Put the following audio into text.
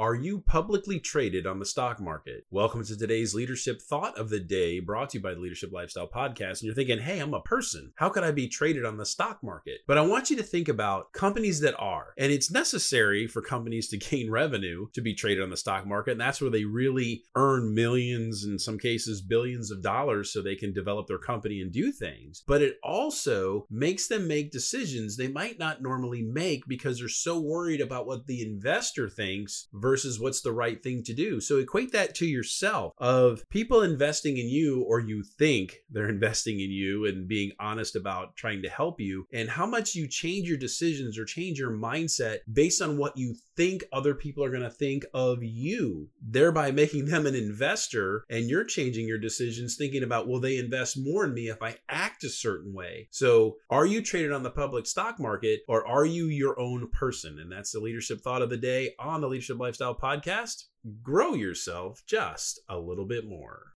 Are you publicly traded on the stock market? Welcome to today's leadership thought of the day brought to you by the Leadership Lifestyle Podcast. And you're thinking, hey, I'm a person. How could I be traded on the stock market? But I want you to think about companies that are. And it's necessary for companies to gain revenue to be traded on the stock market. And that's where they really earn millions, in some cases, billions of dollars so they can develop their company and do things. But it also makes them make decisions they might not normally make because they're so worried about what the investor thinks versus what's the right thing to do. So equate that to yourself of people investing in you or you think they're investing in you and being honest about trying to help you and how much you change your decisions or change your mindset based on what you think other people are going to think of you, thereby making them an investor and you're changing your decisions thinking about will they invest more in me if I act a certain way. So, are you traded on the public stock market or are you your own person? And that's the leadership thought of the day on the Leadership Lifestyle Podcast. Grow yourself just a little bit more.